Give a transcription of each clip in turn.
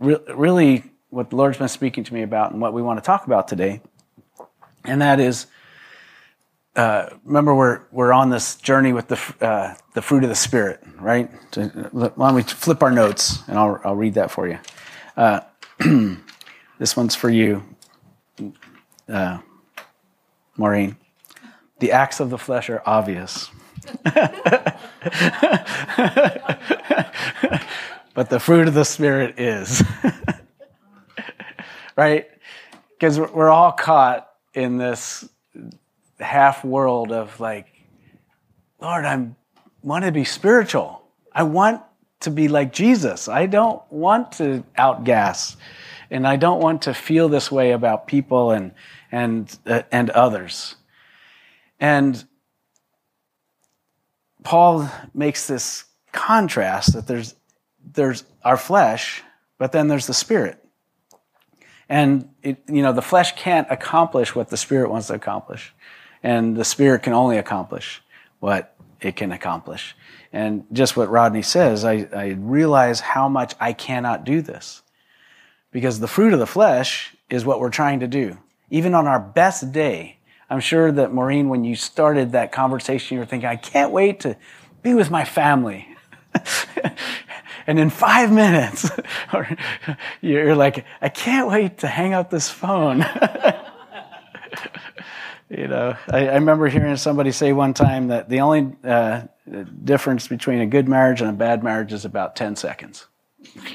re- really what the Lord's been speaking to me about and what we want to talk about today. And that is, uh, remember we're, we're on this journey with the, uh, the fruit of the Spirit, right? So, why don't we flip our notes and I'll, I'll read that for you. Uh, this one's for you, uh, Maureen. The acts of the flesh are obvious. but the fruit of the Spirit is. right? Because we're all caught in this half world of like, Lord, I want to be spiritual. I want to be like Jesus. I don't want to outgas, and I don't want to feel this way about people and and uh, and others. And Paul makes this contrast that there's there's our flesh, but then there's the spirit. And it, you know, the flesh can't accomplish what the spirit wants to accomplish. And the spirit can only accomplish what it can accomplish. And just what Rodney says, I, I realize how much I cannot do this. Because the fruit of the flesh is what we're trying to do. Even on our best day, I'm sure that Maureen, when you started that conversation, you were thinking, I can't wait to be with my family. and in five minutes, you're like, I can't wait to hang up this phone. you know, I, I, remember hearing somebody say one time that the only uh, difference between a good marriage and a bad marriage is about 10 seconds.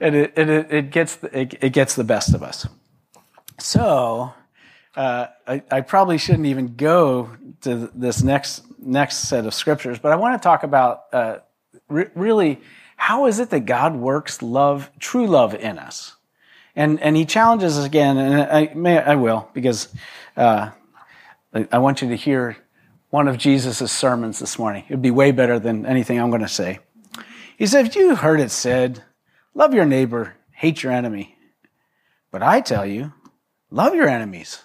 and it, it, it, gets, it, it, gets the best of us. So, uh, I, I, probably shouldn't even go to this next next set of scriptures, but I want to talk about uh, re- really how is it that God works love, true love in us, and and He challenges us again, and I may I will because uh, I want you to hear one of Jesus' sermons this morning. It'd be way better than anything I'm going to say. He said, "If you heard it said, love your neighbor, hate your enemy, but I tell you, love your enemies."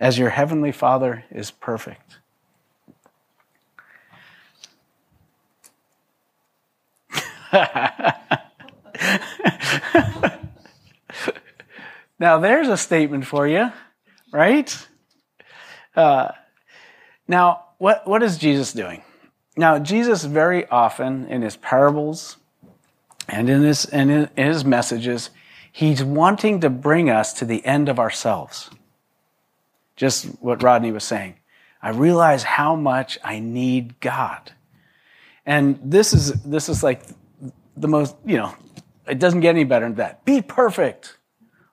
as your heavenly Father is perfect. now, there's a statement for you, right? Uh, now, what, what is Jesus doing? Now, Jesus very often in his parables and in his, and in his messages, he's wanting to bring us to the end of ourselves. Just what Rodney was saying. I realize how much I need God. And this is, this is like the most, you know, it doesn't get any better than that. Be perfect.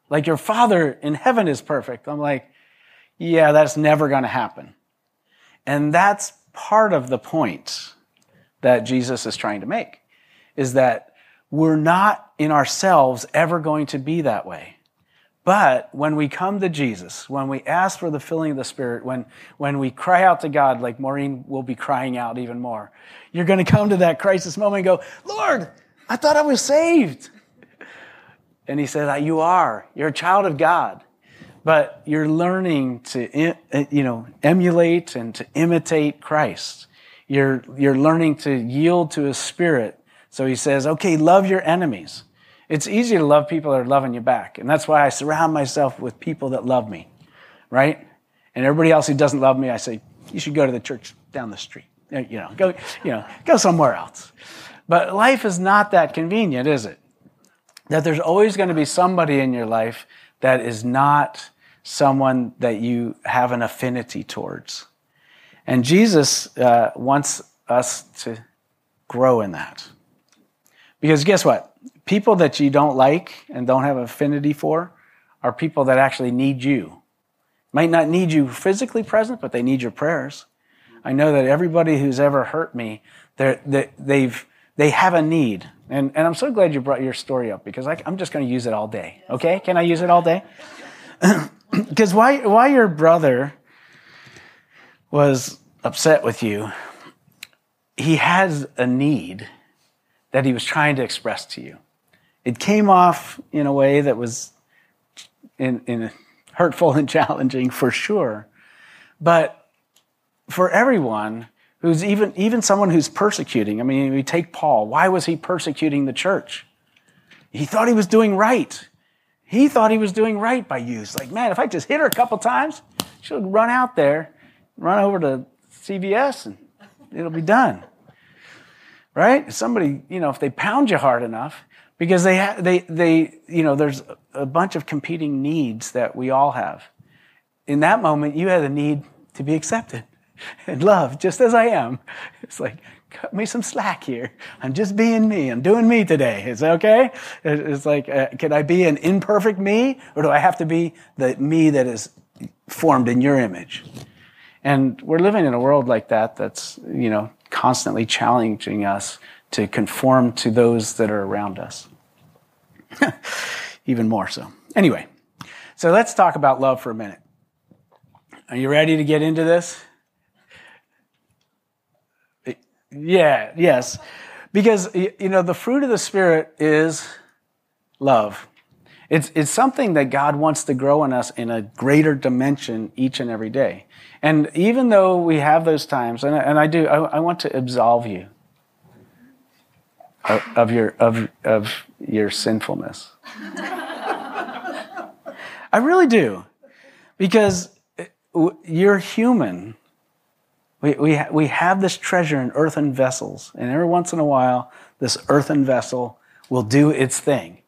Like your father in heaven is perfect. I'm like, yeah, that's never going to happen. And that's part of the point that Jesus is trying to make is that we're not in ourselves ever going to be that way. But when we come to Jesus, when we ask for the filling of the Spirit, when, when we cry out to God, like Maureen will be crying out even more, you're going to come to that crisis moment and go, Lord, I thought I was saved. And he said, ah, You are. You're a child of God. But you're learning to, eh, eh, you know, emulate and to imitate Christ. You're, you're learning to yield to his spirit. So he says, okay, love your enemies. It's easy to love people that are loving you back. And that's why I surround myself with people that love me, right? And everybody else who doesn't love me, I say, you should go to the church down the street. You know, go, you know, go somewhere else. But life is not that convenient, is it? That there's always going to be somebody in your life that is not someone that you have an affinity towards. And Jesus uh, wants us to grow in that. Because guess what? People that you don't like and don't have affinity for are people that actually need you. Might not need you physically present, but they need your prayers. I know that everybody who's ever hurt me, they they've they have a need. And, and I'm so glad you brought your story up because I, I'm just going to use it all day. Okay? Can I use it all day? Because why, why your brother was upset with you, he has a need that he was trying to express to you. It came off in a way that was in, in hurtful and challenging for sure. But for everyone, who's even, even someone who's persecuting. I mean, we take Paul. Why was he persecuting the church? He thought he was doing right. He thought he was doing right by you. Like, man, if I just hit her a couple times, she'll run out there, run over to CVS, and it'll be done. Right? Somebody, you know, if they pound you hard enough, because they, ha- they, they, you know, there's a bunch of competing needs that we all have. In that moment, you had a need to be accepted and loved, just as I am. It's like, cut me some slack here. I'm just being me. I'm doing me today. Is that okay? It's like, uh, can I be an imperfect me or do I have to be the me that is formed in your image? And we're living in a world like that that's, you know, constantly challenging us to conform to those that are around us. Even more so. Anyway, so let's talk about love for a minute. Are you ready to get into this? Yeah, yes. Because, you know, the fruit of the Spirit is love. It's, it's something that God wants to grow in us in a greater dimension each and every day. And even though we have those times, and I, and I do, I, I want to absolve you of, of, your, of, of your sinfulness. I really do. Because you're human we, we, we have this treasure in earthen vessels, and every once in a while, this earthen vessel will do its thing.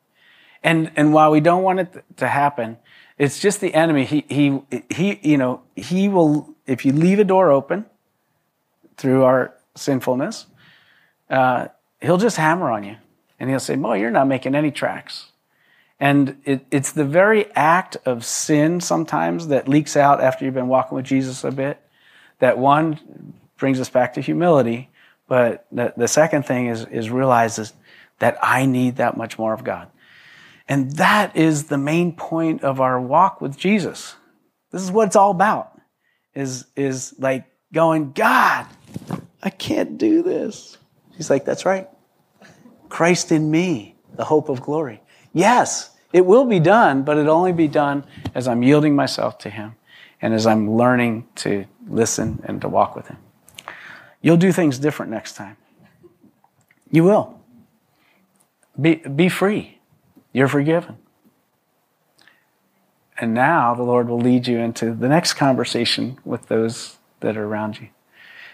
And, and while we don't want it to happen, it's just the enemy. He, he, he, you know, he will, if you leave a door open through our sinfulness, uh, he'll just hammer on you. And he'll say, Boy, you're not making any tracks. And it, it's the very act of sin sometimes that leaks out after you've been walking with Jesus a bit that one brings us back to humility, but the, the second thing is, is realizes that I need that much more of God. And that is the main point of our walk with Jesus. This is what it's all about. Is, is like going, God, I can't do this. He's like, that's right. Christ in me, the hope of glory. Yes, it will be done, but it'll only be done as I'm yielding myself to Him and as I'm learning to listen and to walk with Him. You'll do things different next time. You will. Be, be free. You're forgiven. And now the Lord will lead you into the next conversation with those that are around you.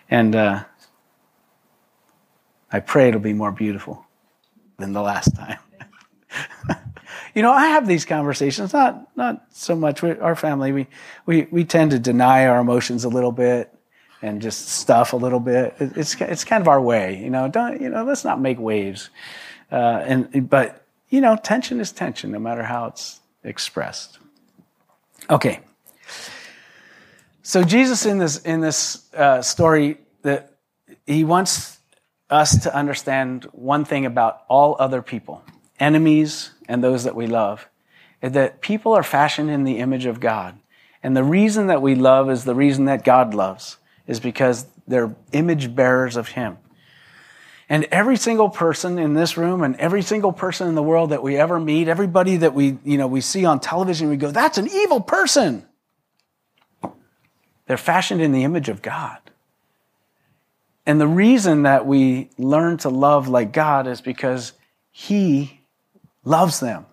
And uh, I pray it'll be more beautiful than the last time. you know, I have these conversations, not, not so much with our family. We, we, we tend to deny our emotions a little bit and just stuff a little bit. It's, it's kind of our way, you know, don't, you know, let's not make waves. Uh, and, but, you know, tension is tension, no matter how it's expressed. Okay. So Jesus in this, in this uh, story that he wants us to understand one thing about all other people enemies, and those that we love. is That people are fashioned in the image of God. And the reason that we love is the reason that God loves, is because they're image bearers of Him. And every single person in this room and every single person in the world that we ever meet, everybody that we, you know, we see on television, we go, that's an evil person. They're fashioned in the image of God. And the reason that we learn to love like God is because He loves them.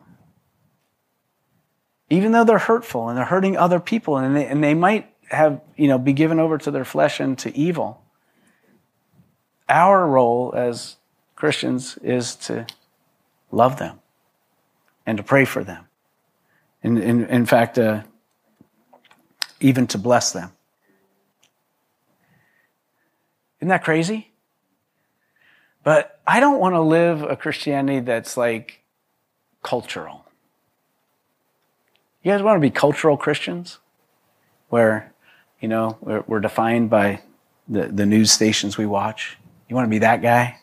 Even though they're hurtful and they're hurting other people and they, and they might have, you know, be given over to their flesh and to evil. Our role as Christians is to love them and to pray for them. In, in, in fact, uh, even to bless them. Isn't that crazy? But I don't want to live a Christianity that's like cultural. You guys want to be cultural Christians? Where, you know, we're, we're defined by the, the news stations we watch? You want to be that guy?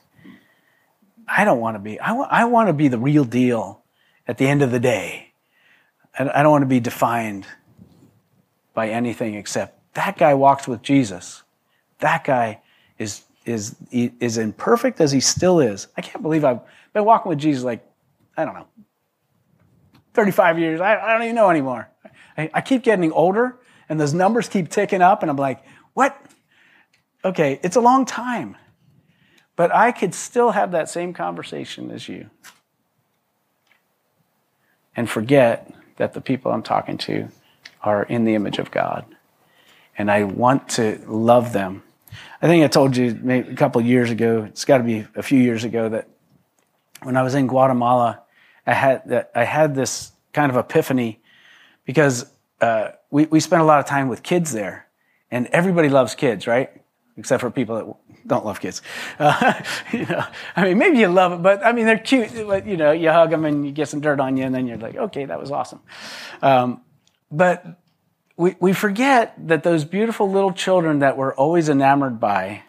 I don't want to be. I I want to be the real deal at the end of the day. I don't want to be defined by anything except that guy walks with Jesus. That guy is, is, is imperfect as he still is. I can't believe I've been walking with Jesus like, I don't know, 35 years. I, I don't even know anymore. I, I keep getting older and those numbers keep ticking up and I'm like, what? Okay, it's a long time. But I could still have that same conversation as you and forget that the people I'm talking to are in the image of God. And I want to love them. I think I told you maybe a couple years ago, it's got to be a few years ago, that when I was in Guatemala, I had, I had this kind of epiphany because uh, we, we spent a lot of time with kids there. And everybody loves kids, right? Except for people that don't love kids. Uh, you know, I mean, maybe you love it, but I mean, they're cute. But, you know, you hug them and you get some dirt on you, and then you're like, okay, that was awesome. Um, but we, we forget that those beautiful little children that we're always enamored by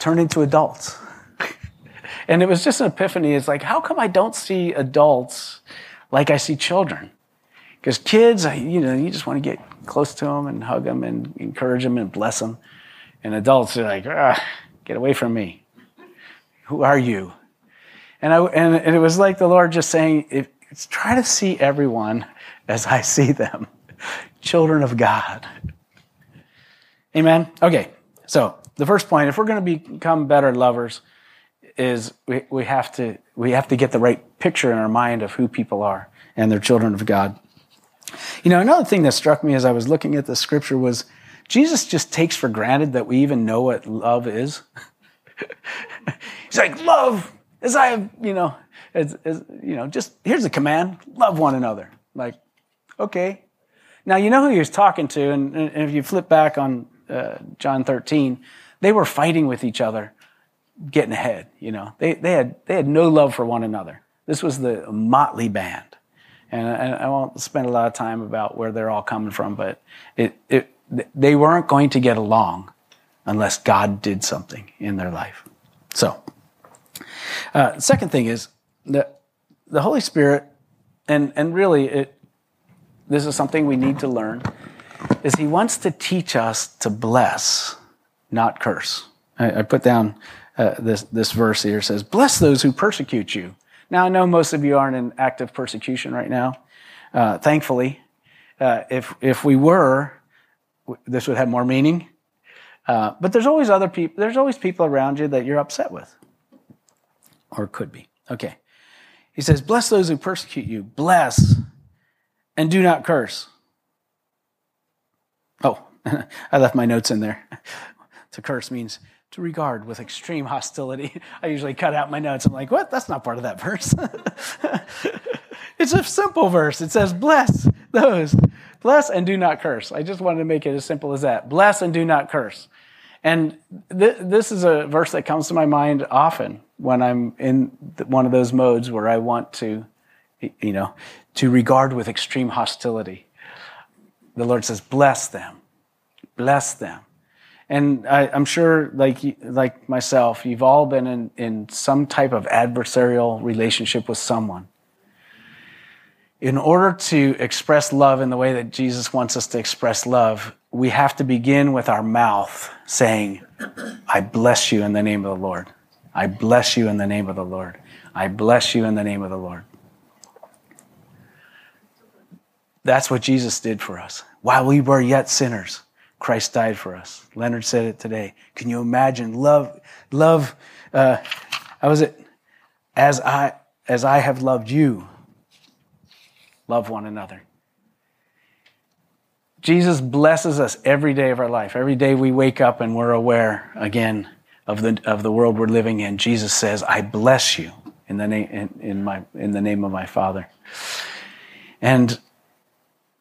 turn into adults. and it was just an epiphany. It's like, how come I don't see adults like I see children? Because kids, you know, you just want to get close to them and hug them and encourage them and bless them. And adults are like, get away from me. Who are you? And, I, and, and it was like the Lord just saying, if, try to see everyone as I see them children of God. Amen? Okay, so the first point, if we're going to become better lovers, is we, we, have to, we have to get the right picture in our mind of who people are and they're children of God. You know, another thing that struck me as I was looking at the scripture was Jesus just takes for granted that we even know what love is. He's like, love as I have, you know, as, as, you know, just here's a command: love one another. Like, okay. Now you know who he was talking to, and, and if you flip back on uh, John 13, they were fighting with each other, getting ahead. You know, they they had they had no love for one another. This was the motley band. And I, I won't spend a lot of time about where they're all coming from, but it, it, they weren't going to get along unless God did something in their life. So, uh, second thing is that the Holy Spirit, and, and really it, this is something we need to learn, is He wants to teach us to bless, not curse. I, I put down uh, this, this verse here says, Bless those who persecute you. Now, I know most of you aren't in active persecution right now, uh, thankfully. Uh, if, if we were, this would have more meaning. Uh, but there's always other people, there's always people around you that you're upset with, or could be. Okay. He says, Bless those who persecute you, bless, and do not curse. Oh, I left my notes in there. to curse means to regard with extreme hostility. I usually cut out my notes. I'm like, what? That's not part of that verse. it's a simple verse. It says, bless those. Bless and do not curse. I just wanted to make it as simple as that. Bless and do not curse. And th- this is a verse that comes to my mind often when I'm in one of those modes where I want to, you know, to regard with extreme hostility. The Lord says, bless them. Bless them. And I, am sure, like like myself, you've all been in, in some type of adversarial relationship with someone. In order to express love in the way that Jesus wants us to express love, we have to begin with our mouth saying, I bless you in the name of the Lord. I bless you in the name of the Lord. I bless you in the name of the Lord. That's what Jesus did for us. While we were yet sinners, Christ died for us. Leonard said it today. Can you imagine love? Love. Uh, how was it? As I as I have loved you, love one another. Jesus blesses us every day of our life. Every day we wake up and we're aware again of the of the world we're living in. Jesus says, "I bless you in the name in, in my in the name of my Father." And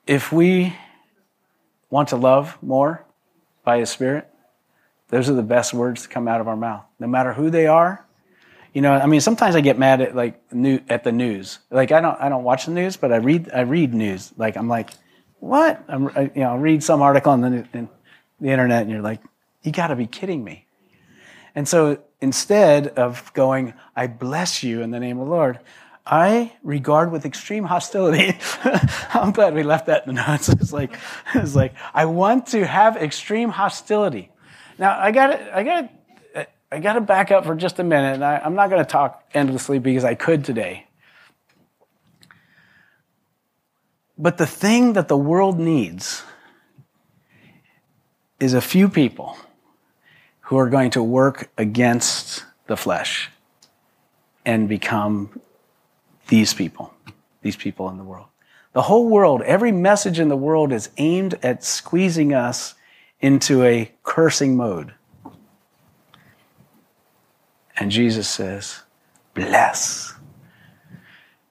if we want to love more by His Spirit, those are the best words to come out of our mouth, no matter who they are. You know, I mean, sometimes I get mad at like new, at the news. Like I don't, I don't watch the news, but I read, I read news. Like I'm like, what? I'm, I, you know, I read some article on the, in the internet, and you're like, you got to be kidding me. And so instead of going, I bless you in the name of the Lord, I regard with extreme hostility. I'm glad we left that in the notes. It's like, it's like, I want to have extreme hostility. Now, I got to, I got to, I got to back up for just a minute, and I, I'm not going to talk endlessly because I could today. But the thing that the world needs is a few people who are going to work against the flesh and become these people, these people in the world. The whole world, every message in the world is aimed at squeezing us into a cursing mode. And Jesus says, bless.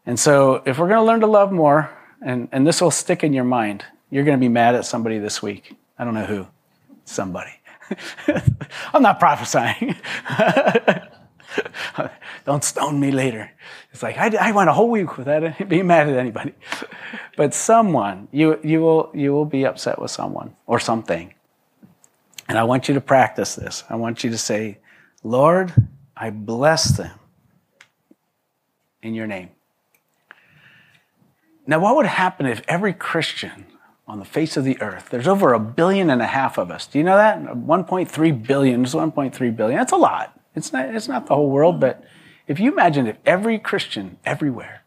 And so, if we're going to learn to love more, and, and this will stick in your mind, you're going to be mad at somebody this week. I don't know who. Somebody. I'm not prophesying. Don't stone me later. It's like, I, I went a whole week without being mad at anybody. But someone, you, you, will, you will be upset with someone or something. And I want you to practice this. I want you to say, Lord, I bless them in your name. Now, what would happen if every Christian on the face of the earth, there's over a billion and a half of us. Do you know that? 1.3 billion is 1.3 billion. That's a lot. It's not, it's not the whole world, but if you imagine if every Christian everywhere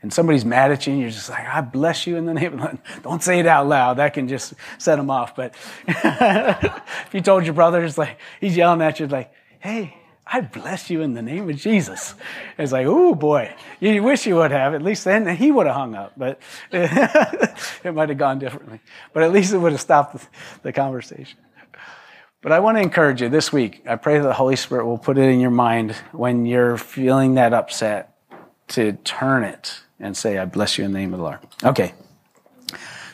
and somebody's mad at you and you're just like, I bless you in the name of Don't say it out loud. That can just set them off. But if you told your brother, it's like, he's yelling at you like, hey, I bless you in the name of Jesus. It's like, oh boy, you wish you would have. At least then he would have hung up, but it might have gone differently. But at least it would have stopped the conversation. But I want to encourage you this week. I pray that the Holy Spirit will put it in your mind when you're feeling that upset to turn it and say, I bless you in the name of the Lord. Okay.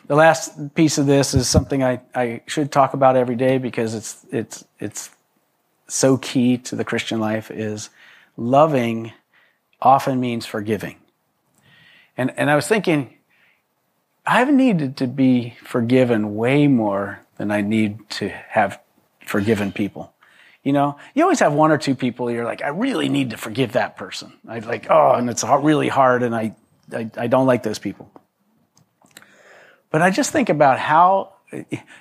The last piece of this is something I, I should talk about every day because it's, it's, it's so key to the Christian life is loving often means forgiving. And, and I was thinking, I've needed to be forgiven way more than I need to have forgiven people. You know, you always have one or two people you're like, I really need to forgive that person. I like, oh, and it's really hard, and I, I, I don't like those people. But I just think about how,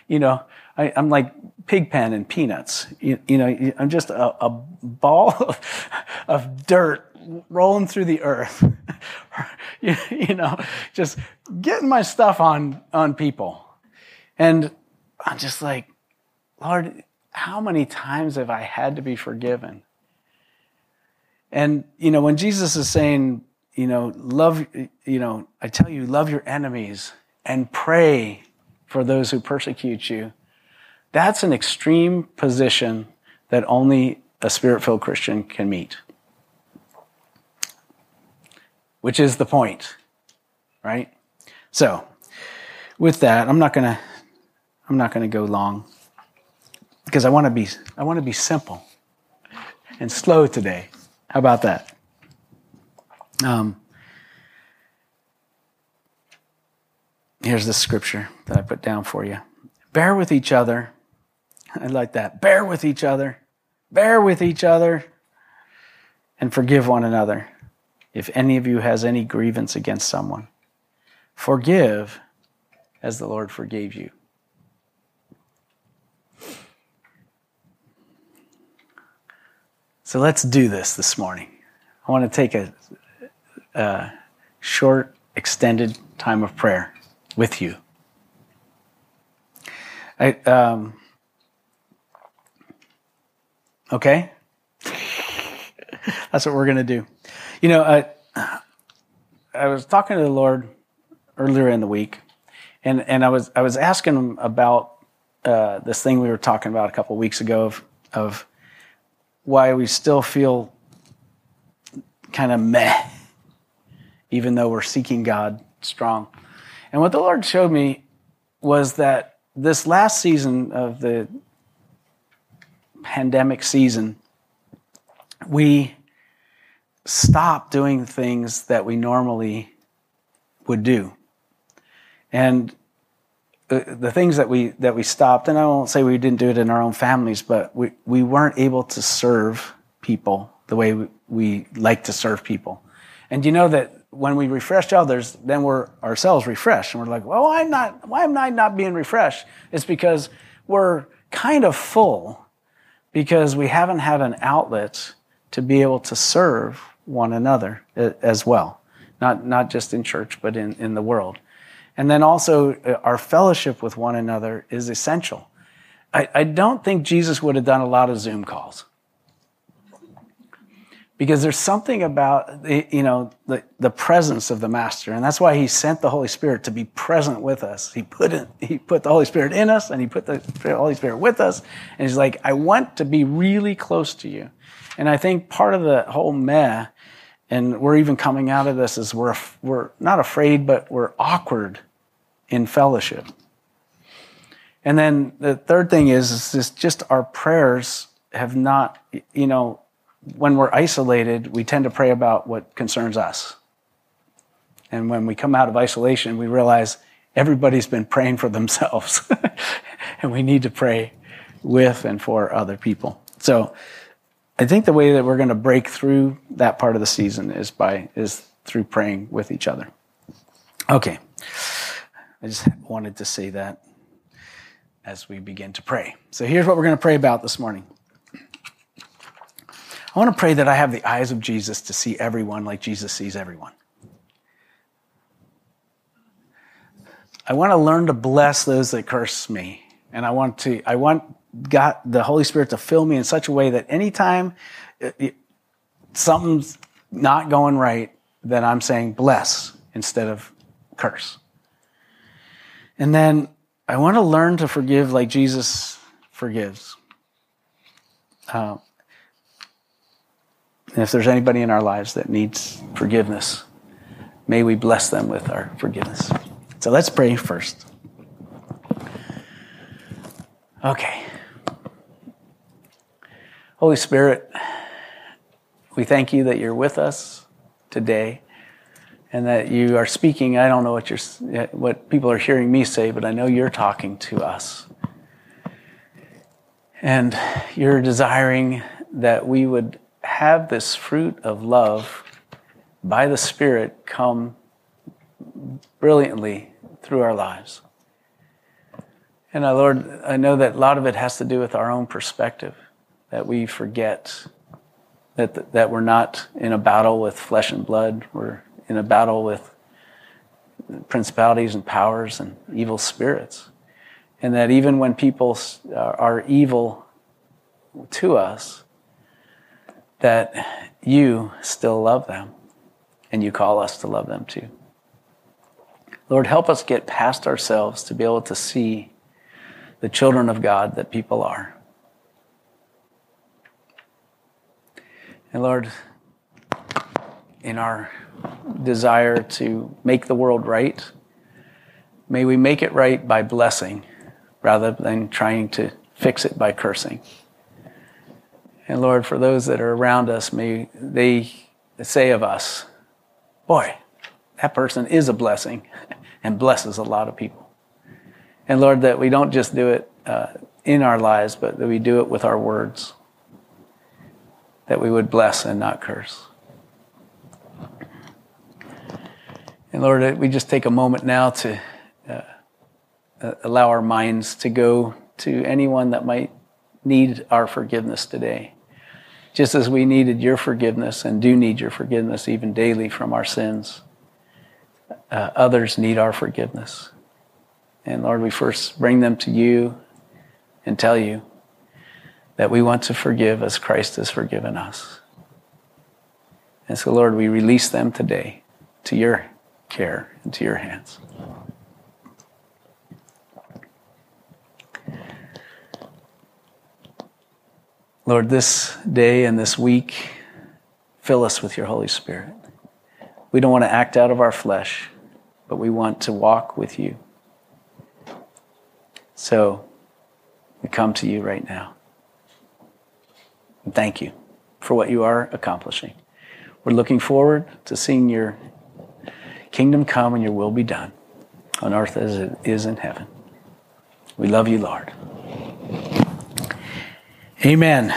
you know, I, am like Pigpen and Peanuts. You, you, know, I'm just a, a ball of, of, dirt rolling through the earth. you, you know, just getting my stuff on on people, and I'm just like, Lord, how many times have I had to be forgiven? And, you know, when Jesus is saying, you know, love, you know, I tell you, love your enemies and pray for those who persecute you, that's an extreme position that only a spirit filled Christian can meet. Which is the point, right? So, with that, I'm not gonna, I'm not gonna go long because I want to be I want to be simple and slow today. How about that? Um, here's the scripture that I put down for you. Bear with each other. I like that. Bear with each other. Bear with each other and forgive one another if any of you has any grievance against someone. Forgive as the Lord forgave you. So let's do this this morning. I want to take a, a short, extended time of prayer with you. I, um, okay? That's what we're going to do. You know, I, I was talking to the Lord earlier in the week, and, and I was I was asking him about uh, this thing we were talking about a couple weeks ago of, of why we still feel kind of meh, even though we're seeking God strong. And what the Lord showed me was that this last season of the pandemic season, we stopped doing things that we normally would do. And the, things that we that we stopped, and I won't say we didn't do it in our own families, but we, we weren't able to serve people the way we, we like to serve people. And you know that when we refresh others, then we're ourselves refreshed. And we're like, well, I'm not, why am I not being refreshed? It's because we're kind of full because we haven't had an outlet to be able to serve one another eh, as well. Not, not just in church, but in, in the world. And then also, uh, our fellowship with one another is essential. I, I don't think Jesus would have done a lot of Zoom calls. Because there's something about you know the, the presence of the master. And that's why he sent the holy spirit to be present with us. He put it he put the holy spirit in us and he put the holy spirit with us. And he's like i want to be really close to you. And i think part of the whole meh and we're even coming out of this is we're we're not afraid but we're awkward in fellowship and then the third thing is, is just our prayers have not you know when we're isolated, we tend to pray about what concerns us. And when we come out of isolation, we realize everybody's been praying for themselves. and we need to pray with and for other people. So I think the way that we're going to break through that part of the season is by is through praying with each other. Okay. I just wanted to say that as we begin to pray. So here's what we're going to pray about this morning. I want to pray that I have the eyes of Jesus to see everyone like Jesus sees everyone. I want to learn to bless those that curse me. And I want to, I want God, the Holy Spirit to fill me in such a way that anytime uh, something's not going right, that I'm saying bless instead of curse. And then I want to learn to forgive like Jesus forgives. Uh, and if there's anybody in our lives that needs forgiveness, may we bless them with our forgiveness. So let's pray first. Okay. Holy Spirit, we thank you that you're with us today and that you are speaking. I don't know what you're, what people are hearing me say, but I know you're talking to us. And you're desiring that we would have this fruit of love by the Spirit come brilliantly through our lives. And I, Lord, I know that a lot of it has to do with our own perspective, that we forget that, that we're not in a battle with flesh and blood, we're in a battle with principalities and powers and evil spirits. And that even when people uh, are evil to us, that you still love them and you call us to love them too. Lord, help us get past ourselves to be able to see the children of God that people are. And Lord, in our desire to make the world right, may we make it right by blessing rather than trying to fix it by cursing. And Lord, for those that are around us, may they say of us, boy, that person is a blessing and blesses a lot of people. And Lord, that we don't just do it uh, in our lives, but that we do it with our words, that we would bless and not curse. And Lord, we just take a moment now to uh, uh allow our minds to go to anyone that might need our forgiveness today just as we needed your forgiveness and do need your forgiveness even daily from our sins, uh, others need our forgiveness. And Lord, we first bring them to you and tell you that we want to forgive as Christ has forgiven us. And so, Lord, we release them today to your care into your hands. Lord, this day and this week, fill us with your Holy Spirit. We don't want to act out of our flesh, but we want to walk with you. So we come to you right now. And thank you for what you are accomplishing. We're looking forward to seeing your kingdom come and your will be done on earth as it is in heaven. We love you, Lord. Amen.